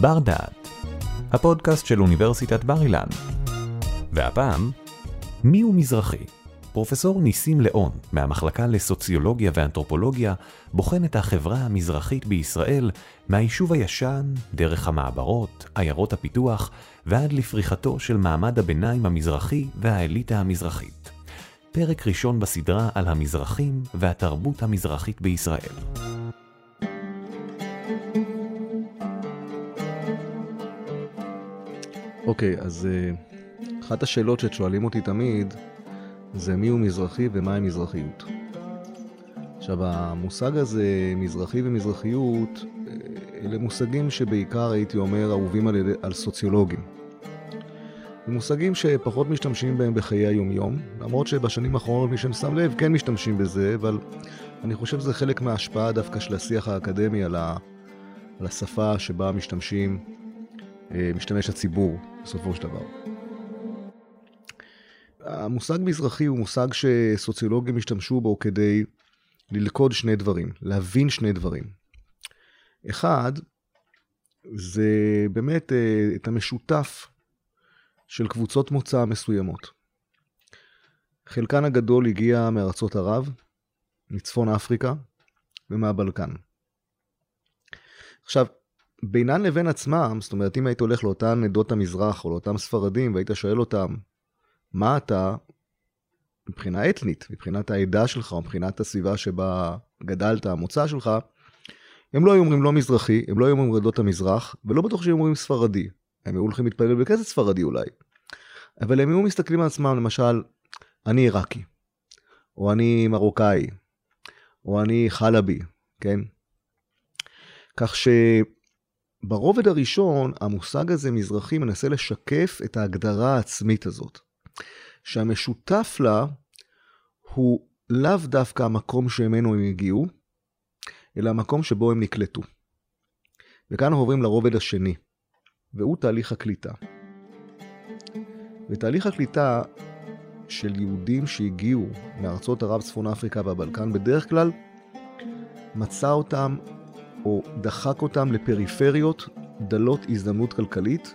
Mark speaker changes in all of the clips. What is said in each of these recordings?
Speaker 1: בר דעת, הפודקאסט של אוניברסיטת בר אילן. והפעם, מיהו מזרחי? פרופסור ניסים ליאון, מהמחלקה לסוציולוגיה ואנתרופולוגיה, בוחן את החברה המזרחית בישראל מהיישוב הישן, דרך המעברות, עיירות הפיתוח, ועד לפריחתו של מעמד הביניים המזרחי והאליטה המזרחית. פרק ראשון בסדרה על המזרחים והתרבות המזרחית בישראל.
Speaker 2: אוקיי, okay, אז uh, אחת השאלות ששואלים אותי תמיד זה מיהו מזרחי ומהי מזרחיות. עכשיו, המושג הזה, מזרחי ומזרחיות, אה, אלה מושגים שבעיקר הייתי אומר אהובים על, על סוציולוגים. זה מושגים שפחות משתמשים בהם בחיי היומיום, למרות שבשנים האחרונות, מי ששם לב, כן משתמשים בזה, אבל אני חושב שזה חלק מההשפעה דווקא של השיח האקדמי על, ה, על השפה שבה משתמשים, משתמש הציבור, בסופו של דבר. המושג מזרחי הוא מושג שסוציולוגים השתמשו בו כדי ללכוד שני דברים, להבין שני דברים. אחד, זה באמת אה, את המשותף של קבוצות מוצא מסוימות. חלקן הגדול הגיע מארצות ערב, מצפון אפריקה ומהבלקן. עכשיו, בינן לבין עצמם, זאת אומרת, אם היית הולך לאותן עדות המזרח או לאותם ספרדים והיית שואל אותם, מה אתה מבחינה אתנית, מבחינת העדה שלך או מבחינת הסביבה שבה גדלת, המוצא שלך, הם לא היו אומרים לא מזרחי, הם לא היו אומרים עדות המזרח, ולא בטוח שהם אומרים ספרדי. הם היו הולכים להתפלל בכסף ספרדי אולי. אבל הם היו מסתכלים על עצמם, למשל, אני עיראקי, או אני מרוקאי, או אני חלבי, כן? כך שברובד הראשון, המושג הזה, מזרחי, מנסה לשקף את ההגדרה העצמית הזאת. שהמשותף לה הוא לאו דווקא המקום שממנו הם הגיעו, אלא המקום שבו הם נקלטו. וכאן אנחנו עוברים לרובד השני, והוא תהליך הקליטה. ותהליך הקליטה של יהודים שהגיעו מארצות ערב, צפון אפריקה והבלקן, בדרך כלל מצא אותם או דחק אותם לפריפריות דלות הזדמנות כלכלית,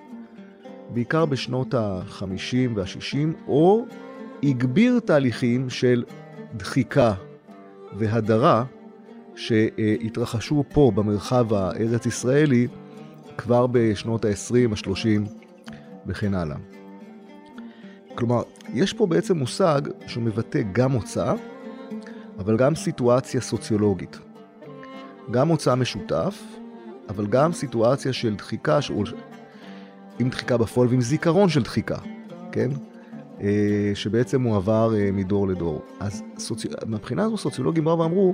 Speaker 2: בעיקר בשנות ה-50 וה-60, או הגביר תהליכים של דחיקה והדרה שהתרחשו פה במרחב הארץ-ישראלי כבר בשנות ה-20, ה-30 וכן הלאה. כלומר, יש פה בעצם מושג שמבטא גם מוצא, אבל גם סיטואציה סוציולוגית. גם מוצא משותף, אבל גם סיטואציה של דחיקה, עם דחיקה בפועל ועם זיכרון של דחיקה, כן? אה, שבעצם מועבר אה, מדור לדור. אז סוצי... מבחינה הזו סוציולוגים באו ואמרו,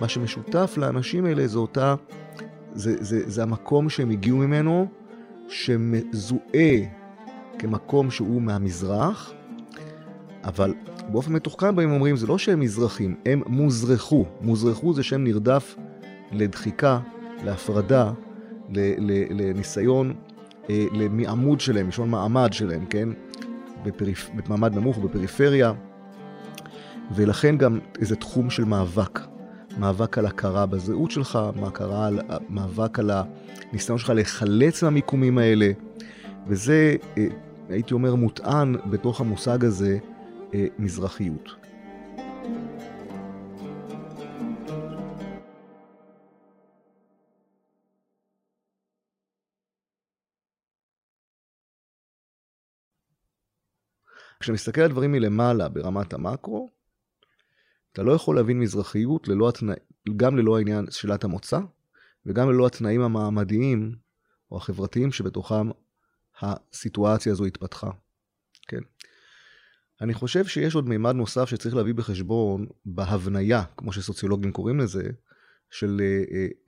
Speaker 2: מה שמשותף לאנשים האלה זה אותה, זה, זה, זה המקום שהם הגיעו ממנו, שמזוהה כמקום שהוא מהמזרח, אבל באופן מתוחכם בהם אומרים, זה לא שהם מזרחים, הם מוזרחו. מוזרחו זה שם נרדף לדחיקה, להפרדה, לניסיון אה, מעמוד שלהם, לשון מעמד שלהם, כן? בפריפ... במעמד נמוך, בפריפריה, ולכן גם איזה תחום של מאבק. מאבק על הכרה בזהות שלך, מהכרה על, מאבק על הניסיון שלך להיחלץ מהמיקומים האלה, וזה, אה, הייתי אומר, מוטען בתוך המושג הזה, אה, מזרחיות. כשאתה מסתכל על דברים מלמעלה ברמת המקרו, אתה לא יכול להבין מזרחיות ללא התנא... גם ללא העניין שאלת המוצא, וגם ללא התנאים המעמדיים או החברתיים שבתוכם הסיטואציה הזו התפתחה. כן. אני חושב שיש עוד מימד נוסף שצריך להביא בחשבון בהבניה, כמו שסוציולוגים קוראים לזה, של,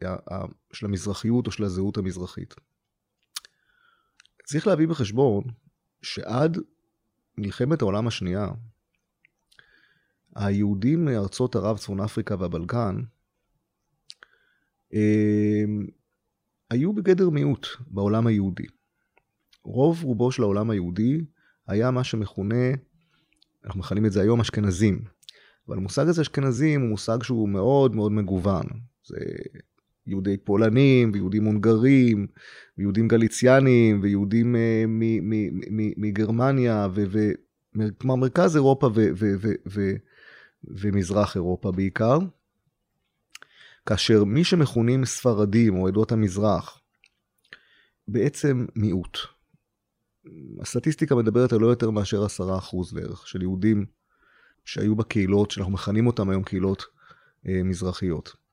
Speaker 2: אה, אה, של המזרחיות או של הזהות המזרחית. צריך להביא בחשבון שעד מלחמת העולם השנייה, היהודים מארצות ערב, צפון אפריקה והבלקן, הם, היו בגדר מיעוט בעולם היהודי. רוב רובו של העולם היהודי היה מה שמכונה, אנחנו מכנים את זה היום אשכנזים. אבל המושג הזה אשכנזים הוא מושג שהוא מאוד מאוד מגוון. זה יהודי פולנים, ויהודים הונגרים, ויהודים גליציאנים, ויהודים מגרמניה, כלומר מרכז אירופה ומזרח אירופה בעיקר. כאשר מי שמכונים ספרדים או עדות המזרח, בעצם מיעוט. הסטטיסטיקה מדברת על לא יותר מאשר עשרה אחוז בערך של יהודים שהיו בקהילות, שאנחנו מכנים אותם היום קהילות אה, מזרחיות.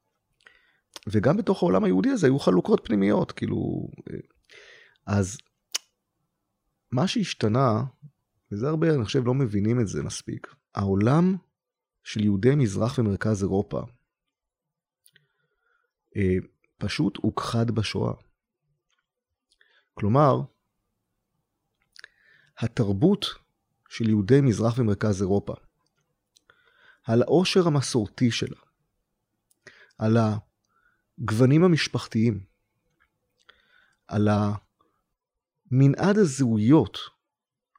Speaker 2: וגם בתוך העולם היהודי הזה היו חלוקות פנימיות, כאילו... אה, אז מה שהשתנה, וזה הרבה, אני חושב, לא מבינים את זה מספיק, העולם של יהודי מזרח ומרכז אירופה אה, פשוט הוכחד בשואה. כלומר, התרבות של יהודי מזרח ומרכז אירופה, על העושר המסורתי שלה, על הגוונים המשפחתיים, על המנעד הזהויות,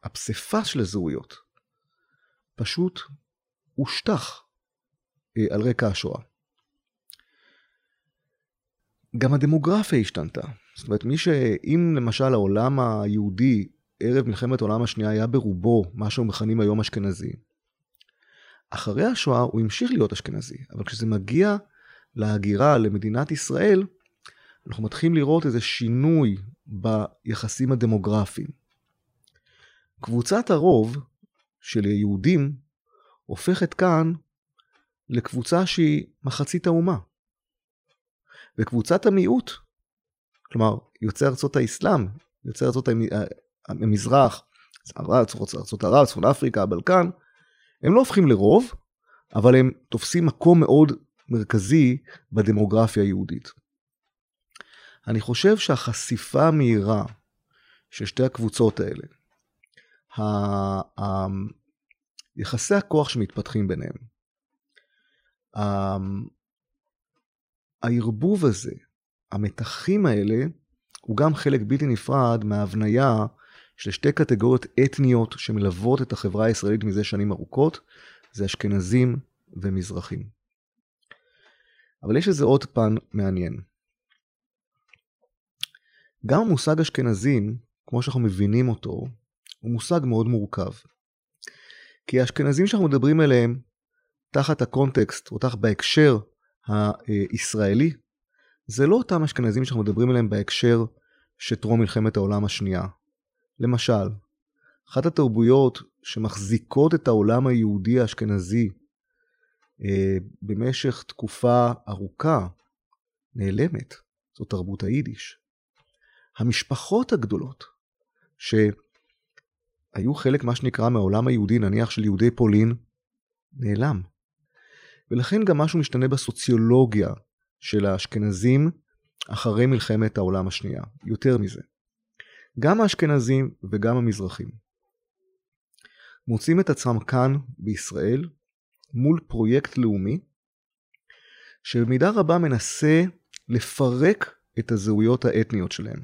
Speaker 2: הפסיפס של הזהויות, פשוט הושטח אה, על רקע השואה. גם הדמוגרפיה השתנתה. זאת אומרת, מי ש... אם למשל העולם היהודי ערב מלחמת העולם השנייה היה ברובו מה שאנחנו מכנים היום אשכנזי, אחרי השואה הוא המשיך להיות אשכנזי, אבל כשזה מגיע להגירה למדינת ישראל, אנחנו מתחילים לראות איזה שינוי ביחסים הדמוגרפיים. קבוצת הרוב של יהודים הופכת כאן לקבוצה שהיא מחצית האומה. וקבוצת המיעוט, כלומר יוצאי ארצות האסלאם, יוצאי ארצות המזרח, ארצות ערב, צפון אפריקה, הבלקן, הם לא הופכים לרוב, אבל הם תופסים מקום מאוד מרכזי בדמוגרפיה היהודית. אני חושב שהחשיפה המהירה של שתי הקבוצות האלה, יחסי הכוח שמתפתחים ביניהם, הערבוב הזה, המתחים האלה, הוא גם חלק בלתי נפרד מההבניה של שתי קטגוריות אתניות שמלוות את החברה הישראלית מזה שנים ארוכות, זה אשכנזים ומזרחים. אבל יש לזה עוד פן מעניין. גם המושג אשכנזים, כמו שאנחנו מבינים אותו, הוא מושג מאוד מורכב. כי האשכנזים שאנחנו מדברים עליהם, תחת הקונטקסט, או תחת בהקשר הישראלי, זה לא אותם אשכנזים שאנחנו מדברים עליהם בהקשר שטרום מלחמת העולם השנייה. למשל, אחת התרבויות שמחזיקות את העולם היהודי האשכנזי במשך תקופה ארוכה נעלמת, זו תרבות היידיש. המשפחות הגדולות, שהיו חלק מה שנקרא מהעולם היהודי, נניח של יהודי פולין, נעלם. ולכן גם משהו משתנה בסוציולוגיה של האשכנזים אחרי מלחמת העולם השנייה. יותר מזה, גם האשכנזים וגם המזרחים מוצאים את עצמם כאן בישראל מול פרויקט לאומי שבמידה רבה מנסה לפרק את הזהויות האתניות שלהם.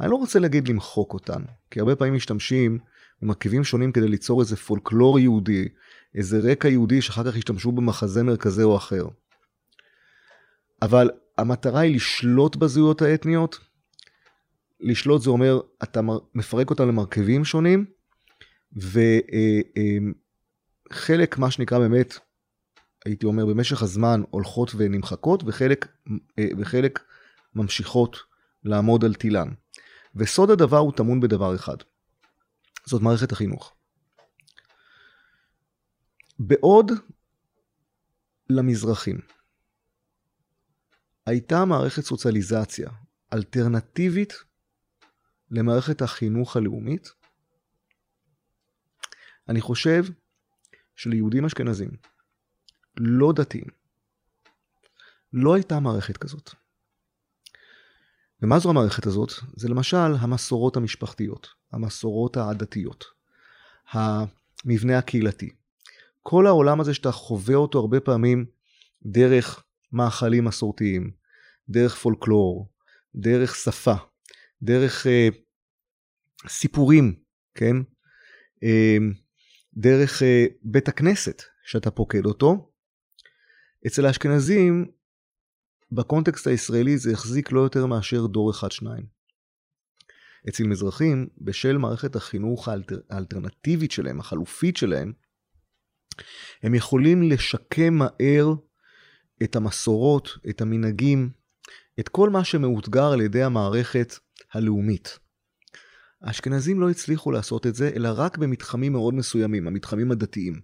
Speaker 2: אני לא רוצה להגיד למחוק אותן, כי הרבה פעמים משתמשים במרכיבים שונים כדי ליצור איזה פולקלור יהודי, איזה רקע יהודי שאחר כך ישתמשו במחזמר כזה או אחר. אבל המטרה היא לשלוט בזהויות האתניות. לשלוט זה אומר, אתה מפרק אותם למרכיבים שונים, וחלק, מה שנקרא באמת, הייתי אומר, במשך הזמן הולכות ונמחקות, וחלק, וחלק ממשיכות לעמוד על תילן. וסוד הדבר הוא טמון בדבר אחד, זאת מערכת החינוך. בעוד למזרחים הייתה מערכת סוציאליזציה אלטרנטיבית למערכת החינוך הלאומית, אני חושב שליהודים אשכנזים, לא דתיים, לא הייתה מערכת כזאת. ומה זו המערכת הזאת? זה למשל המסורות המשפחתיות, המסורות העדתיות, המבנה הקהילתי, כל העולם הזה שאתה חווה אותו הרבה פעמים דרך מאכלים מסורתיים, דרך פולקלור, דרך שפה, דרך אה, סיפורים, כן? אה, דרך אה, בית הכנסת שאתה פוקד אותו. אצל האשכנזים בקונטקסט הישראלי זה החזיק לא יותר מאשר דור אחד-שניים. אצל מזרחים, בשל מערכת החינוך האלטר, האלטרנטיבית שלהם, החלופית שלהם, הם יכולים לשקם מהר את המסורות, את המנהגים, את כל מה שמאותגר על ידי המערכת הלאומית. האשכנזים לא הצליחו לעשות את זה, אלא רק במתחמים מאוד מסוימים, המתחמים הדתיים.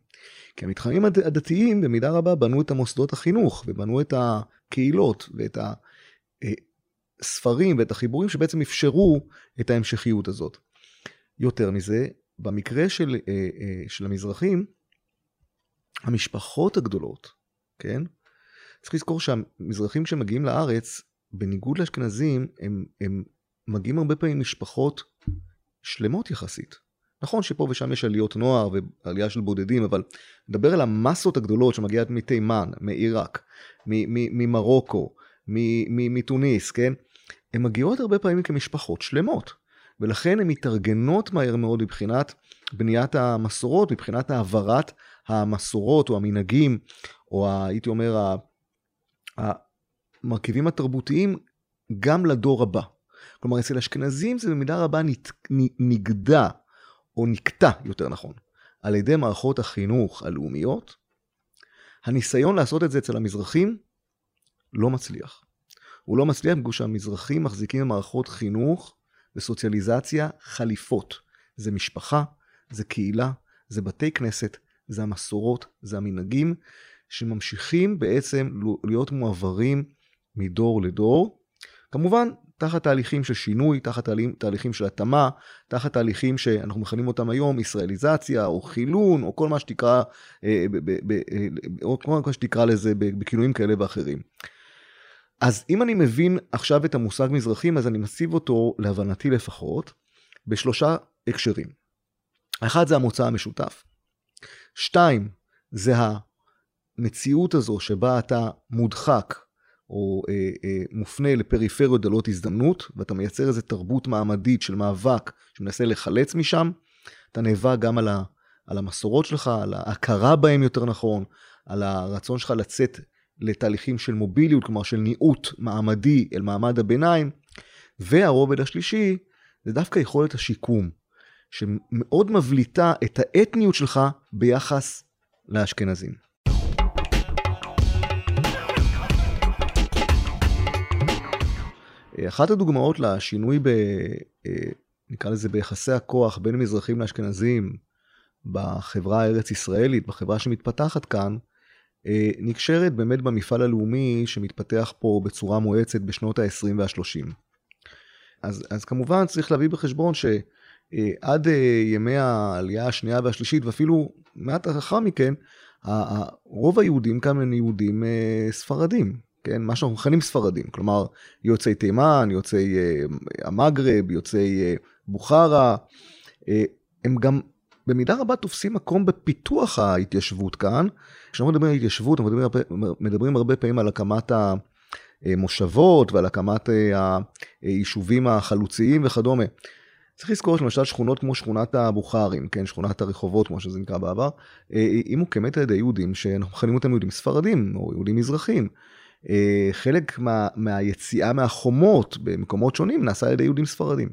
Speaker 2: כי המתחמים הדתיים במידה רבה בנו את המוסדות החינוך, ובנו את הקהילות, ואת הספרים ואת החיבורים שבעצם אפשרו את ההמשכיות הזאת. יותר מזה, במקרה של, אה, אה, של המזרחים, המשפחות הגדולות, כן? צריך לזכור שהמזרחים כשמגיעים לארץ, בניגוד לאשכנזים, הם, הם מגיעים הרבה פעמים משפחות שלמות יחסית. נכון שפה ושם יש עליות נוער ועלייה של בודדים, אבל נדבר על המסות הגדולות שמגיעות מתימן, מעיראק, ממרוקו, מתוניס, כן? הן מגיעות הרבה פעמים כמשפחות שלמות, ולכן הן מתארגנות מהר מאוד מבחינת בניית המסורות, מבחינת העברת המסורות או המנהגים, או הייתי אומר המרכיבים התרבותיים גם לדור הבא. כלומר, אצל אשכנזים זה במידה רבה נגדע, או נקטע, יותר נכון, על ידי מערכות החינוך הלאומיות. הניסיון לעשות את זה אצל המזרחים לא מצליח. הוא לא מצליח בגלל שהמזרחים מחזיקים במערכות חינוך וסוציאליזציה חליפות. זה משפחה, זה קהילה, זה בתי כנסת, זה המסורות, זה המנהגים, שממשיכים בעצם להיות מועברים מדור לדור. כמובן, תחת תהליכים של שינוי, תחת תהליכים של התאמה, תחת תהליכים שאנחנו מכנים אותם היום ישראליזציה או חילון או כל מה שתקרא, אה, אה, או כל מה שתקרא לזה בכינויים כאלה ואחרים. אז אם אני מבין עכשיו את המושג מזרחים, אז אני מציב אותו, להבנתי לפחות, בשלושה הקשרים. אחד זה המוצא המשותף. שתיים, זה המציאות הזו שבה אתה מודחק או אה, אה, מופנה לפריפריות דלות הזדמנות, ואתה מייצר איזו תרבות מעמדית של מאבק שמנסה לחלץ משם. אתה נאבק גם על, ה, על המסורות שלך, על ההכרה בהם יותר נכון, על הרצון שלך לצאת לתהליכים של מוביליות, כלומר של ניעות מעמדי אל מעמד הביניים. והרובד השלישי זה דווקא יכולת השיקום, שמאוד מבליטה את האתניות שלך ביחס לאשכנזים. אחת הדוגמאות לשינוי ב... אה, נקרא לזה ביחסי הכוח בין מזרחים לאשכנזים בחברה הארץ ישראלית, בחברה שמתפתחת כאן, אה, נקשרת באמת במפעל הלאומי שמתפתח פה בצורה מואצת בשנות ה-20 וה-30. אז, אז כמובן צריך להביא בחשבון שעד אה, ימי העלייה השנייה והשלישית ואפילו מעט לאחר מכן, רוב היהודים כאן הם יהודים ספרדים, כן? מה שאנחנו מכנים ספרדים, כלומר יוצאי תימן, יוצאי uh, המגרב, יוצאי uh, בוכרה, uh, הם גם במידה רבה תופסים מקום בפיתוח ההתיישבות כאן. כשאנחנו מדברים על התיישבות, אנחנו מדברים מדברים הרבה פעמים על הקמת המושבות ועל הקמת היישובים החלוציים וכדומה. צריך לזכור שלמשל שכונות כמו שכונת הבוכרים, כן, שכונת הרחובות כמו שזה נקרא בעבר, היא מוקמת על ידי יהודים שאנחנו מכנים אותם יהודים ספרדים או יהודים מזרחים. אה, חלק מה, מהיציאה מהחומות במקומות שונים נעשה על ידי יהודים ספרדים.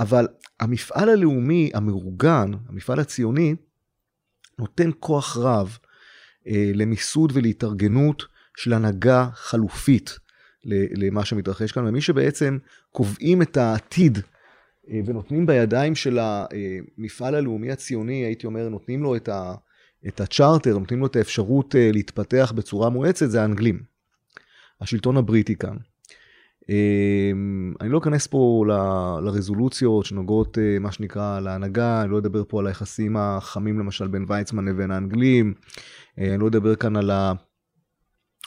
Speaker 2: אבל המפעל הלאומי המאורגן, המפעל הציוני, נותן כוח רב אה, למיסוד ולהתארגנות של הנהגה חלופית למה שמתרחש כאן, ומי שבעצם קובעים את העתיד אה, ונותנים בידיים של המפעל הלאומי הציוני, הייתי אומר, נותנים לו את, ה, את הצ'רטר, נותנים לו את האפשרות אה, להתפתח בצורה מואצת, זה האנגלים. השלטון הבריטי כאן. אמ, אני לא אכנס פה לרזולוציות שנוגעות אה, מה שנקרא להנהגה, אני לא אדבר פה על היחסים החמים למשל בין ויצמן לבין האנגלים, אה, אני לא אדבר כאן על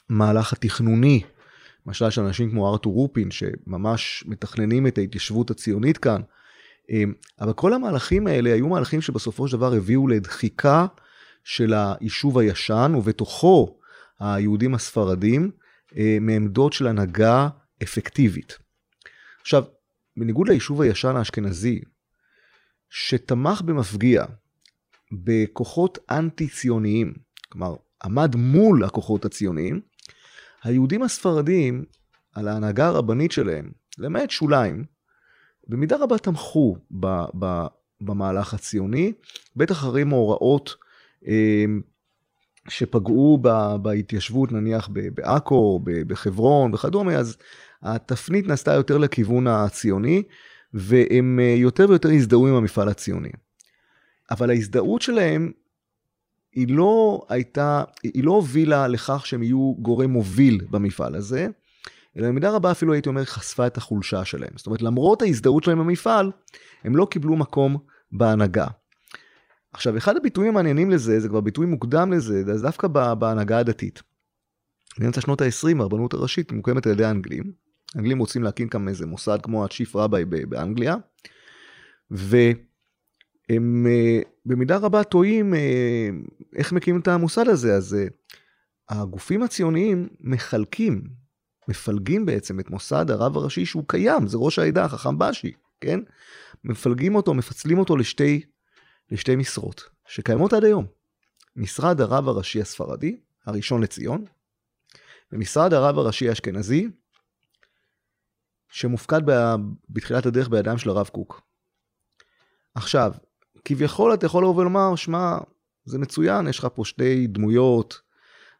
Speaker 2: המהלך התכנוני, למשל של אנשים כמו ארתור רופין שממש מתכננים את ההתיישבות הציונית כאן, אמ, אבל כל המהלכים האלה היו מהלכים שבסופו של דבר הביאו לדחיקה של היישוב הישן ובתוכו היהודים הספרדים. אה, מעמדות של הנהגה אפקטיבית. עכשיו, בניגוד ליישוב הישן האשכנזי, שתמך במפגיע בכוחות אנטי-ציוניים, כלומר, עמד מול הכוחות הציוניים, היהודים הספרדים, על ההנהגה הרבנית שלהם, למעט שוליים, במידה רבה תמכו במהלך הציוני, בטח אחרי מאורעות אה, שפגעו ב, בהתיישבות נניח בעכו, בחברון וכדומה, אז התפנית נעשתה יותר לכיוון הציוני, והם אה, יותר ויותר הזדהו עם המפעל הציוני. אבל ההזדהות שלהם היא לא הייתה, היא לא הובילה לכך שהם יהיו גורם מוביל במפעל הזה, אלא במידה רבה אפילו הייתי אומר חשפה את החולשה שלהם. זאת אומרת, למרות ההזדהות שלהם במפעל, הם לא קיבלו מקום בהנהגה. עכשיו, אחד הביטויים המעניינים לזה, זה כבר ביטוי מוקדם לזה, זה דווקא בהנהגה הדתית. באמצע שנות ה-20 הרבנות הראשית מוקמת על ידי האנגלים. האנגלים רוצים להקים כאן איזה מוסד כמו הצ'יפ רביי באנגליה, והם אה, במידה רבה טועים אה, איך מקימים את המוסד הזה. אז אה, הגופים הציוניים מחלקים, מפלגים בעצם את מוסד הרב הראשי שהוא קיים, זה ראש העדה, החכם בשי, כן? מפלגים אותו, מפצלים אותו לשתי, לשתי משרות, שקיימות עד היום. משרד הרב הראשי הספרדי, הראשון לציון, ומשרד הרב הראשי האשכנזי, שמופקד ב, בתחילת הדרך בידיים של הרב קוק. עכשיו, כביכול אתה יכול לבוא ולומר, שמע, זה מצוין, יש לך פה שתי דמויות,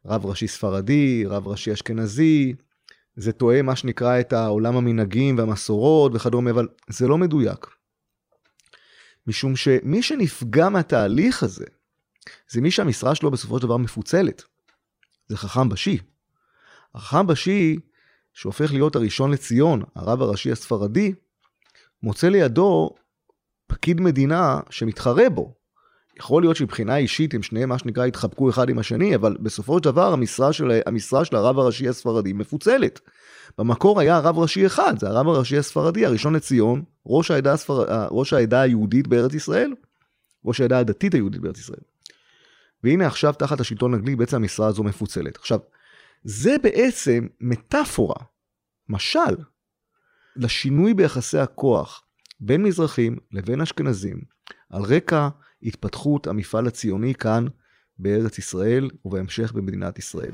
Speaker 2: רב ראשי ספרדי, רב ראשי אשכנזי, זה תואם מה שנקרא את העולם המנהגים והמסורות וכדומה, אבל זה לא מדויק. משום שמי שנפגע מהתהליך הזה, זה מי שהמשרה שלו בסופו של דבר מפוצלת. זה חכם בשי. החכם בשי, שהופך להיות הראשון לציון, הרב הראשי הספרדי, מוצא לידו פקיד מדינה שמתחרה בו. יכול להיות שמבחינה אישית הם שניהם מה שנקרא התחבקו אחד עם השני, אבל בסופו של דבר המשרה של, המשרה של הרב הראשי הספרדי מפוצלת. במקור היה רב ראשי אחד, זה הרב הראשי הספרדי, הראשון לציון, ראש העדה, הספר... ראש העדה היהודית בארץ ישראל, ראש העדה הדתית היהודית בארץ ישראל. והנה עכשיו תחת השלטון האנגלי בעצם המשרה הזו מפוצלת. עכשיו, זה בעצם מטאפורה, משל, לשינוי ביחסי הכוח בין מזרחים לבין אשכנזים, על רקע התפתחות המפעל הציוני כאן בארץ ישראל ובהמשך במדינת ישראל.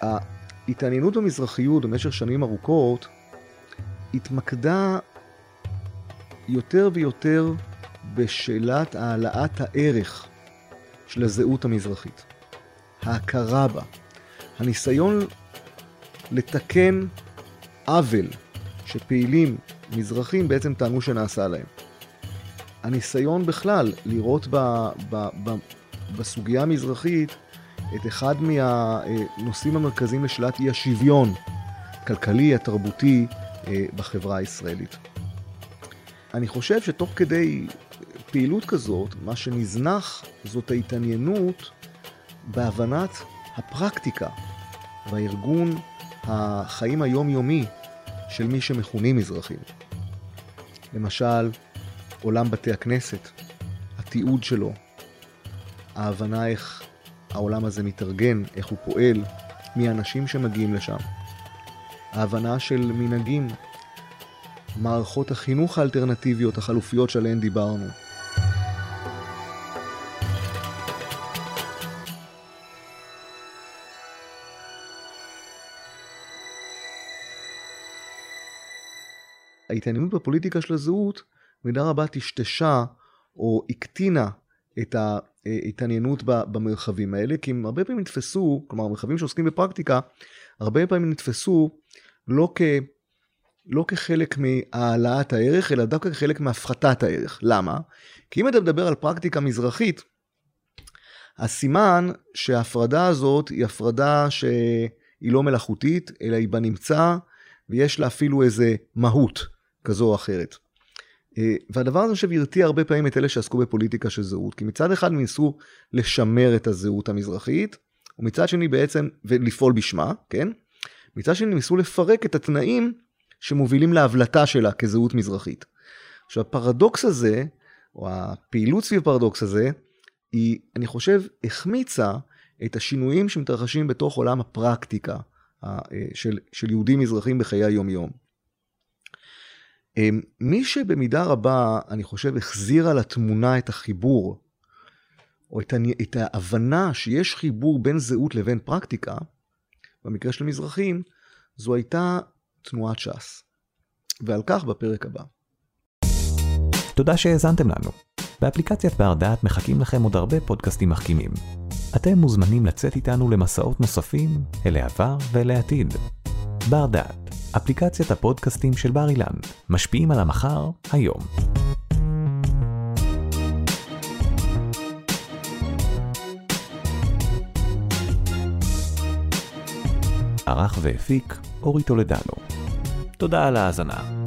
Speaker 2: ההתעניינות במזרחיות במשך שנים ארוכות התמקדה יותר ויותר בשאלת העלאת הערך של הזהות המזרחית, ההכרה בה, הניסיון לתקן עוול שפעילים מזרחים בעצם טענו שנעשה להם. הניסיון בכלל לראות ב, ב, ב, בסוגיה המזרחית את אחד מהנושאים המרכזיים לשאלת אי השוויון הכלכלי, התרבותי אה, בחברה הישראלית. אני חושב שתוך כדי פעילות כזאת, מה שנזנח זאת ההתעניינות בהבנת הפרקטיקה והארגון החיים היומיומי של מי שמכונים מזרחים. למשל, עולם בתי הכנסת, התיעוד שלו, ההבנה איך העולם הזה מתארגן, איך הוא פועל, מי האנשים שמגיעים לשם. ההבנה של מנהגים, מערכות החינוך האלטרנטיביות, החלופיות שעליהן דיברנו. ההתעניינות בפוליטיקה של הזהות במידה רבה טשטשה או הקטינה את ההתעניינות במרחבים האלה, כי הם הרבה פעמים נתפסו, כלומר המרחבים שעוסקים בפרקטיקה, הרבה פעמים נתפסו לא, כ, לא כחלק מהעלאת הערך, אלא דווקא כחלק מהפחתת הערך. למה? כי אם אתה מדבר על פרקטיקה מזרחית, הסימן שההפרדה הזאת היא הפרדה שהיא לא מלאכותית, אלא היא בנמצא, ויש לה אפילו איזה מהות כזו או אחרת. אה, והדבר הזה עכשיו הרתיע הרבה פעמים את אלה שעסקו בפוליטיקה של זהות, כי מצד אחד הם ניסו לשמר את הזהות המזרחית, ומצד שני בעצם, ולפעול בשמה, כן? מצד שני ניסו לפרק את התנאים שמובילים להבלטה שלה כזהות מזרחית. עכשיו הפרדוקס הזה, או הפעילות סביב הפרדוקס הזה, היא, אני חושב, החמיצה את השינויים שמתרחשים בתוך עולם הפרקטיקה אה, של, של יהודים מזרחים בחיי היום-יום. מי שבמידה רבה, אני חושב, החזירה לתמונה את החיבור או את. את ההבנה שיש חיבור בין זהות לבין פרקטיקה, במקרה של מזרחים, זו הייתה תנועת ש"ס. ועל כך בפרק הבא.
Speaker 1: תודה שהאזנתם לנו. באפליקציית בר דעת מחכים לכם עוד הרבה פודקאסטים מחכימים. אתם מוזמנים לצאת איתנו למסעות נוספים אל העבר ואל העתיד. בר דעת, אפליקציית הפודקאסטים של בר אילן, משפיעים על המחר, היום. ערך והפיק אורי טולדנו. תודה על ההאזנה.